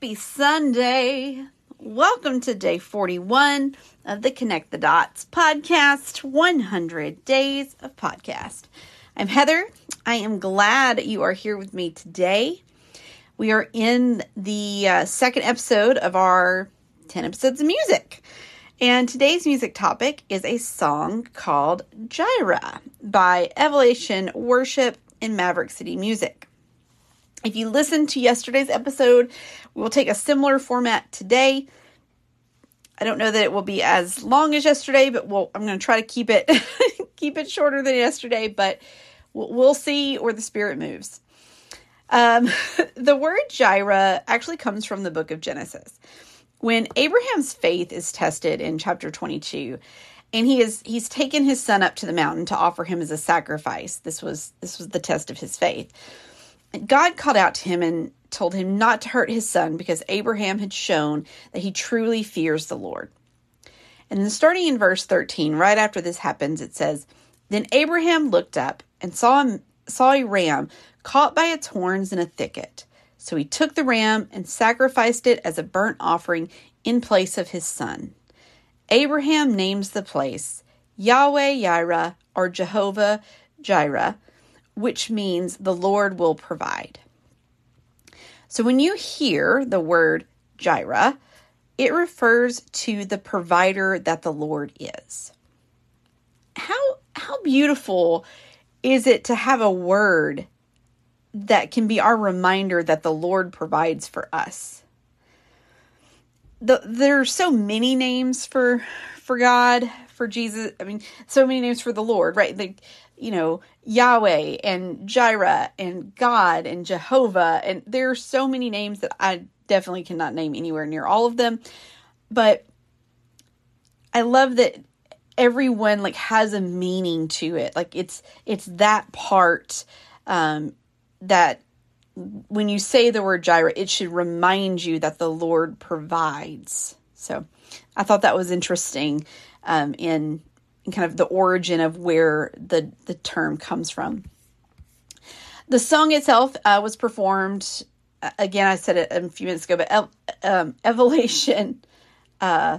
Happy Sunday. Welcome to day 41 of the Connect the Dots podcast 100 Days of Podcast. I'm Heather. I am glad you are here with me today. We are in the uh, second episode of our 10 episodes of music. And today's music topic is a song called Jireh by Evolution Worship in Maverick City Music. If you listened to yesterday's episode, we will take a similar format today. I don't know that it will be as long as yesterday, but we'll, I'm going to try to keep it keep it shorter than yesterday. But we'll, we'll see where the spirit moves. Um, the word Jireh actually comes from the book of Genesis. When Abraham's faith is tested in chapter 22, and he is he's taken his son up to the mountain to offer him as a sacrifice. This was this was the test of his faith. God called out to him and told him not to hurt his son because Abraham had shown that he truly fears the Lord. And then starting in verse 13, right after this happens, it says, Then Abraham looked up and saw, saw a ram caught by its horns in a thicket. So he took the ram and sacrificed it as a burnt offering in place of his son. Abraham names the place Yahweh Yireh or Jehovah Jireh, which means the Lord will provide. So when you hear the word Jireh, it refers to the provider that the Lord is. How how beautiful is it to have a word that can be our reminder that the Lord provides for us? The, there are so many names for for God, for Jesus. I mean, so many names for the Lord, right? Like you know, Yahweh and Jireh and God and Jehovah. And there are so many names that I definitely cannot name anywhere near all of them. But I love that everyone like has a meaning to it. Like it's it's that part um that when you say the word Jireh, it should remind you that the Lord provides. So I thought that was interesting um, in and kind of the origin of where the, the term comes from. The song itself uh, was performed, uh, again, I said it a few minutes ago, but um, Evolution. Uh,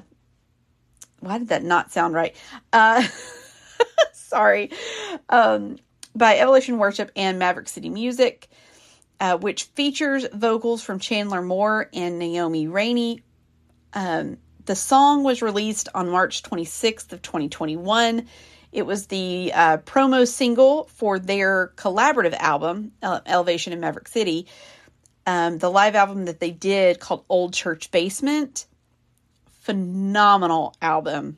why did that not sound right? Uh, sorry. Um, by Elevation Worship and Maverick City Music, uh, which features vocals from Chandler Moore and Naomi Rainey. Um, the song was released on March 26th of 2021. It was the uh, promo single for their collaborative album, Elevation in Maverick City. Um, the live album that they did called Old Church Basement. Phenomenal album.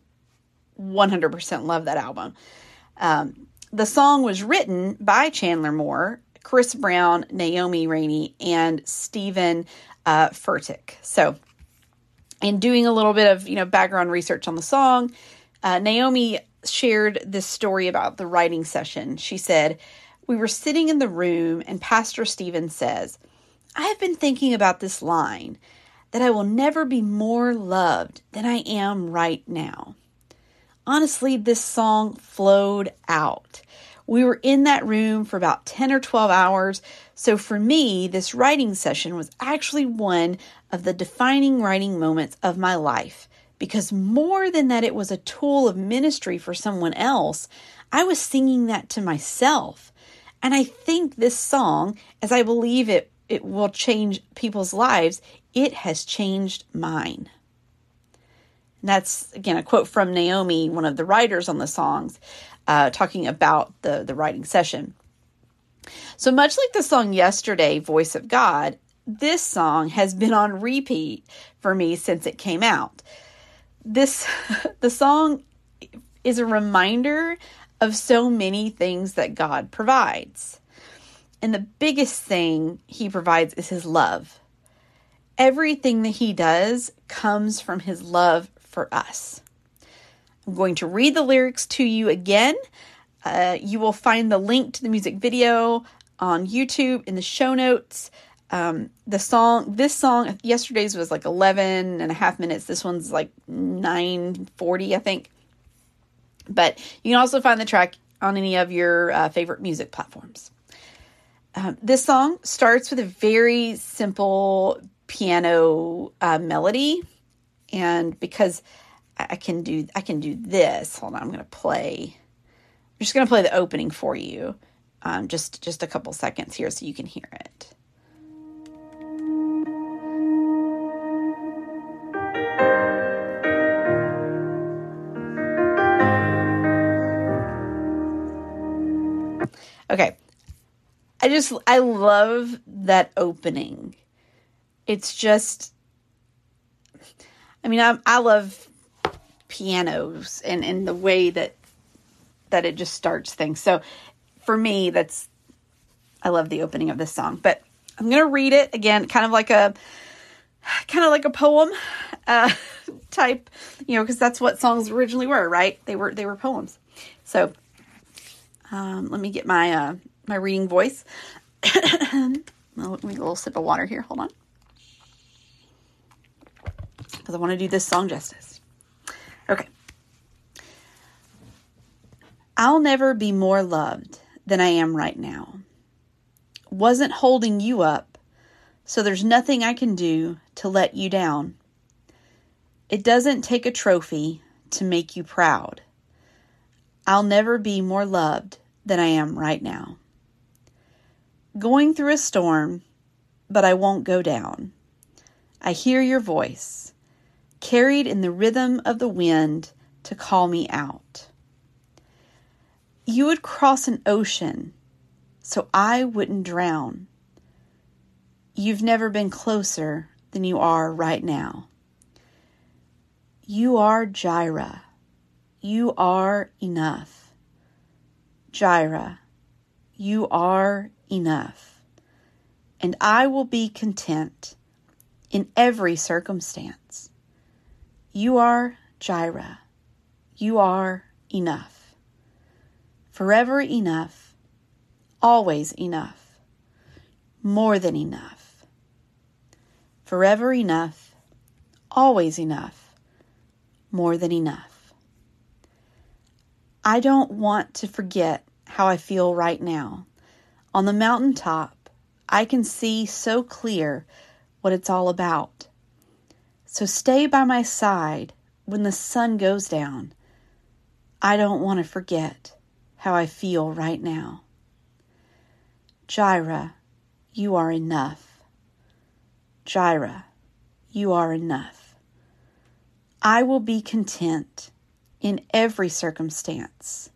100% love that album. Um, the song was written by Chandler Moore, Chris Brown, Naomi Rainey, and Steven uh, Furtick. So and doing a little bit of you know background research on the song uh, naomi shared this story about the writing session. She said we were sitting in the room and pastor steven says i have been thinking about this line that i will never be more loved than i am right now honestly this song flowed out we were in that room for about 10 or 12 hours. So for me, this writing session was actually one of the defining writing moments of my life because more than that, it was a tool of ministry for someone else. I was singing that to myself. And I think this song, as I believe it, it will change people's lives, it has changed mine. And that's again a quote from Naomi, one of the writers on the songs uh, talking about the, the writing session. So much like the song yesterday, Voice of God, this song has been on repeat for me since it came out. This the song is a reminder of so many things that God provides. And the biggest thing he provides is his love. Everything that he does comes from his love for us. I'm going to read the lyrics to you again. Uh, you will find the link to the music video on YouTube in the show notes. Um, the song, this song, yesterday's was like 11 and a half minutes. This one's like 940, I think. But you can also find the track on any of your uh, favorite music platforms. Um, this song starts with a very simple piano uh, melody, and because I can do I can do this. Hold on, I'm to play. I'm just to play the opening for you, um, just just a couple seconds here so you can hear it. Okay. I just I love that opening. It's just I mean I I love pianos and and the way that that it just starts things. So for me that's I love the opening of this song. But I'm to read it again kind of like a kind of like a poem uh type, you know, because that's what songs originally were, right? They were they were poems. So um, let me get my uh, my reading voice. let me a little sip of water here. Hold on, because I want to do this song justice. Okay. I'll never be more loved than I am right now. Wasn't holding you up, so there's nothing I can do to let you down. It doesn't take a trophy to make you proud. I'll never be more loved than I am right now. Going through a storm, but I won't go down. I hear your voice, carried in the rhythm of the wind to call me out. You would cross an ocean so I wouldn't drown. You've never been closer than you are right now. You are Jireh. You are enough. Jireh, you are enough, and I will be content in every circumstance. You are Jireh, you are enough, forever enough, always enough, more than enough, forever enough, always enough, more than enough. I don't want to forget how I feel right now. On the mountaintop, I can see so clear what it's all about. So stay by my side when the sun goes down. I don't want to forget how I feel right now. Jireh, you are enough. Jireh, you are enough. I will be content in every circumstance.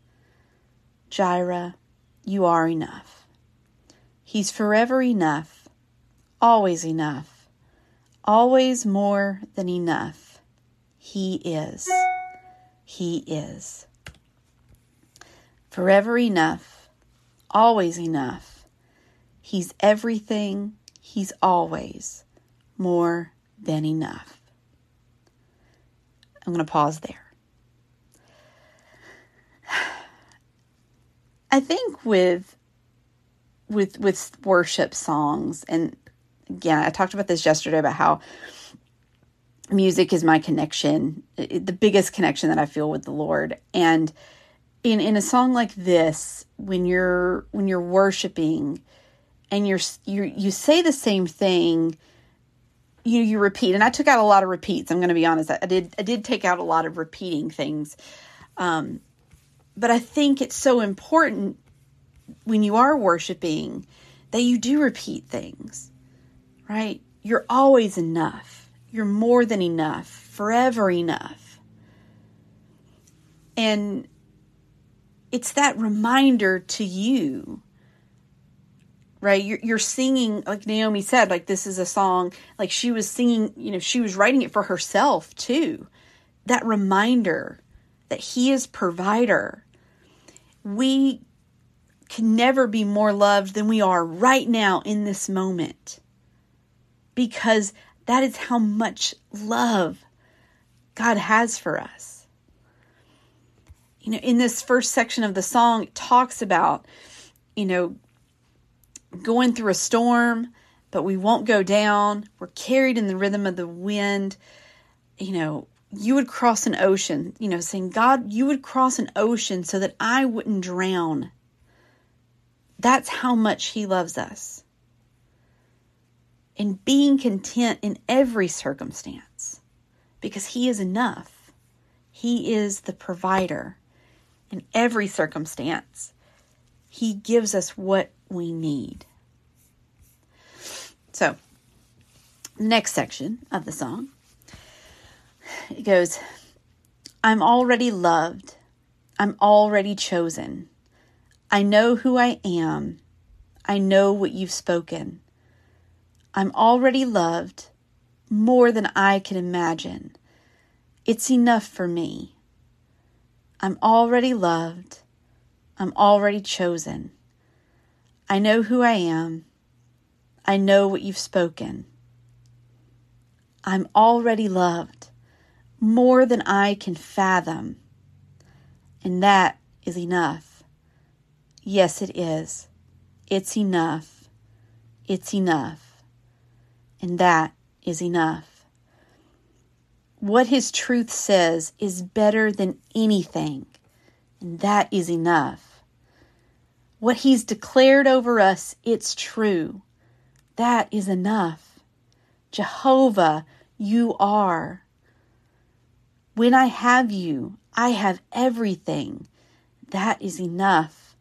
Jireh, you are enough. He's forever enough, always enough, always more than enough. He is. He is. Forever enough, always enough. He's everything, He's always more than enough. I'm going to pause there. I think with with with worship songs and again I talked about this yesterday about how music is my connection the biggest connection that I feel with the Lord. And in in a song like this when you're when you're worshiping and you're you you say the same thing you you repeat. And I took out a lot of repeats I'm going to be honest. I, I did I did take out a lot of repeating things. Um but I think it's so important when you are worshiping that you do repeat things, right? You're always enough. You're more than enough, forever enough. And it's that reminder to you, right? You're, you're singing, like Naomi said, like this is a song, like she was singing, you know, she was writing it for herself too. That reminder that He is provider we can never be more loved than we are right now in this moment because that is how much love God has for us. You know, in this first section of the song, it talks about, you know, going through a storm, but we won't go down. We're carried in the rhythm of the wind. You know, you would cross an ocean, you know, saying, God, you would cross an ocean so that I wouldn't drown. That's how much He loves us. In being content in every circumstance because He is enough. He is the provider in every circumstance. He gives us what we need. So, next section of the song it goes, I'm already loved. I'm already chosen. I know who I am. I know what you've spoken. I'm already loved more than I can imagine. It's enough for me. I'm already loved. I'm already chosen. I know who I am. I know what you've spoken. I'm already loved more than I can fathom. And that is enough. Yes, it is. It's enough. It's enough. And that is enough. What His truth says is better than anything, and that is enough. What He's declared over us, it's true. That is enough. Jehovah, you are. When I have you, I have everything. That is enough.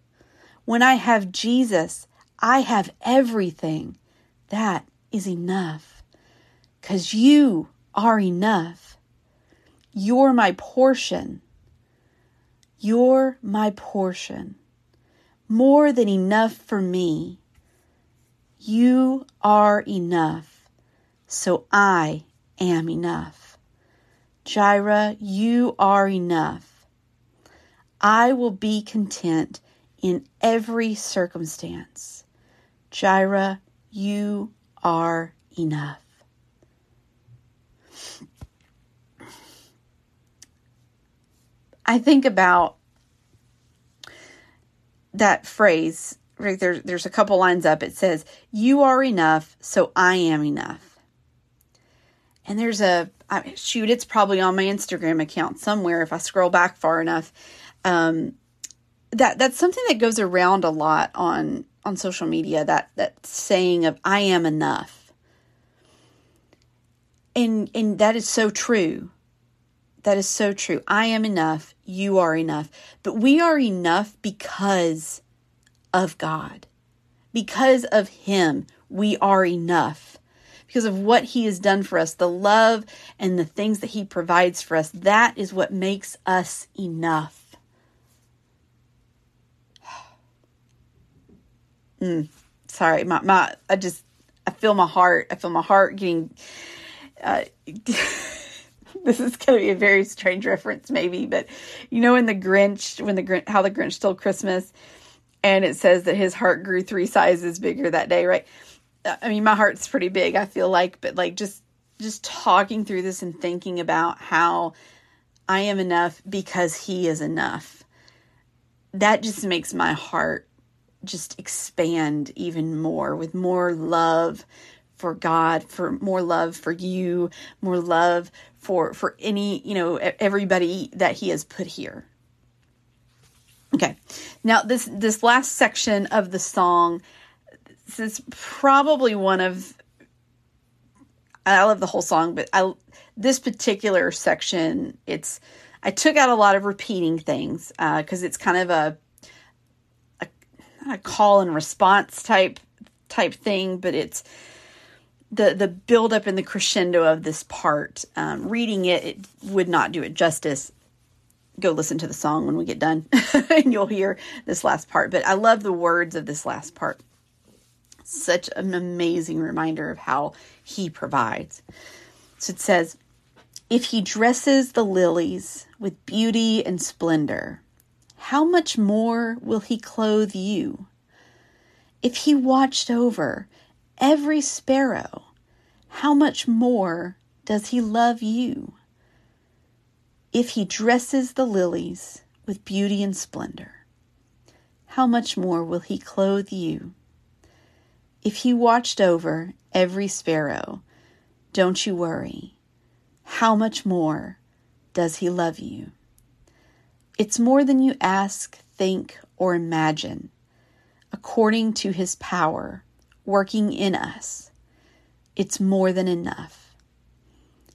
When I have Jesus, I have everything. That is enough. Because you are enough. You're my portion. You're my portion. More than enough for me. You are enough. So I am enough. Jireh, you are enough. I will be content in every circumstance. Jireh, you are enough. I think about that phrase right there there's a couple lines up it says you are enough so i am enough and there's a I, shoot, it's probably on my Instagram account somewhere if I scroll back far enough. Um, that that's something that goes around a lot on on social media. That that saying of "I am enough," and and that is so true. That is so true. I am enough. You are enough. But we are enough because of God. Because of Him, we are enough because of what He has done for us, the love and the things that He provides for us. That is what makes us enough. Mm, sorry, my, my, I just, I feel my heart, I feel my heart getting, uh, this is going to be a very strange reference maybe, but you know, in the Grinch, when the Grinch, how the Grinch stole Christmas, and it says that his heart grew three sizes bigger that day, right? I mean, my heart's pretty big, I feel like, but like just just talking through this and thinking about how I am enough because he is enough. That just makes my heart just expand even more with more love for God, for more love for you, more love for for any, you know, everybody that he has put here. Okay. Now this this last section of the song this is probably one of I love the whole song, but I this particular section, it's I took out a lot of repeating things because uh, it's kind of a, a a call and response type type thing, but it's the the build up and the crescendo of this part. Um, reading it, it would not do it justice. Go listen to the song when we get done, and you'll hear this last part. But I love the words of this last part such an amazing reminder of how he provides. So it says, If he dresses the lilies with beauty and splendor, how much more will he clothe you? If he watched over every sparrow, how much more does he love you? If he dresses the lilies with beauty and splendor, how much more will he clothe you? If he watched over every sparrow, don't you worry. How much more does he love you? It's more than you ask, think, or imagine, according to his power working in us. It's more than enough.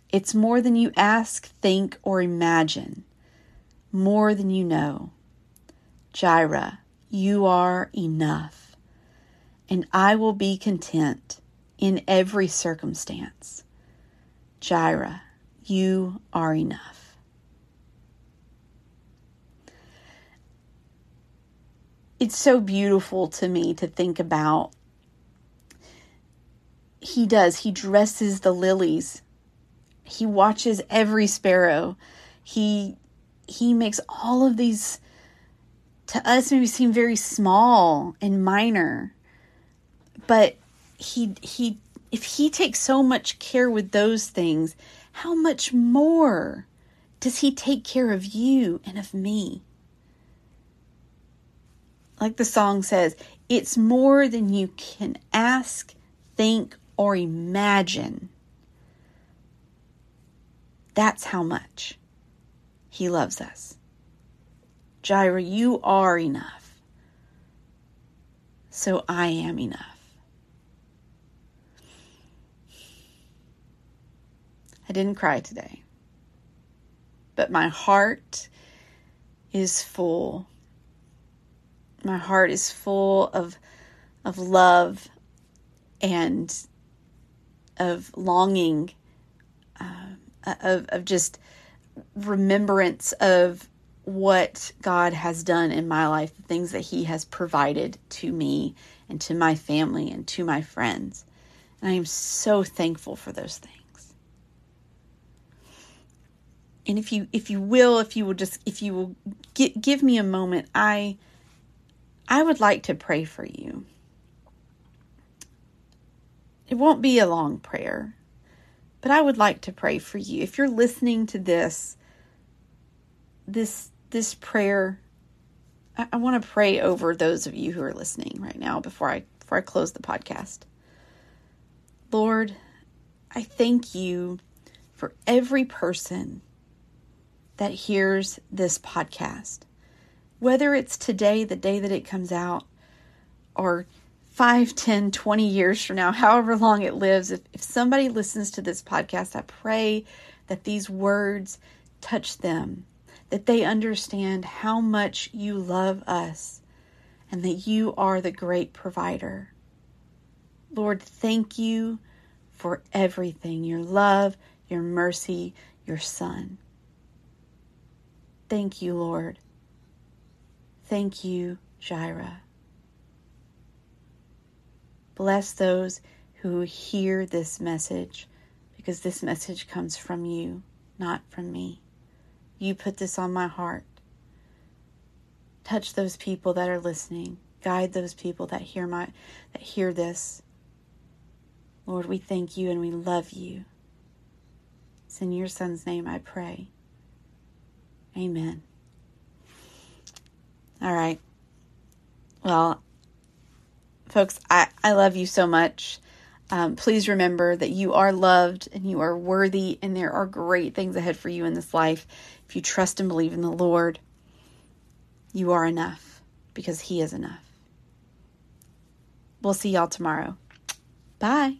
It's more than you ask, think, or imagine, more than you know. Jireh, you are enough, and I will be content in every circumstance. Jireh, you are enough. It's so beautiful to me to think about. He does, he dresses the lilies. He watches every sparrow. He he makes all of these to us maybe seem very small and minor. But he he if he takes so much care with those things, how much more does he take care of you and of me? Like the song says, it's more than you can ask, think, or imagine. That's how much he loves us. Jireh, you are enough. So I am enough. I didn't cry today, but my heart is full. My heart is full of, of love and of longing, uh, of, of just remembrance of what God has done in my life, the things that He has provided to me and to my family and to my friends. And I am so thankful for those things. And if you if you will, if you will just if you will give, give me a moment, I I would like to pray for you. It won't be a long prayer, but I would like to pray for you. If you're listening to this this this prayer I, I want to pray over those of you who are listening right now before I before I close the podcast. Lord, I thank you for every person that hears this podcast. Whether it's today, the day that it comes out, or 5, 10, 20 years from now, however long it lives, if, if somebody listens to this podcast, I pray that these words touch them that they understand how much you love us and that you are the great provider. Lord, thank you for everything your love, your mercy, your Son. Thank you, Lord. Thank you, Jireh. Bless those who hear this message because this message comes from you, not from me. You put this on my heart. Touch those people that are listening. Guide those people that hear my that hear this. Lord, we thank you and we love you. It's in your son's name I pray. Amen. All right. Well, folks, I, I love you so much. Um, please remember that you are loved and you are worthy, and there are great things ahead for you in this life. If you trust and believe in the Lord, you are enough because He is enough. We'll see y'all tomorrow. Bye.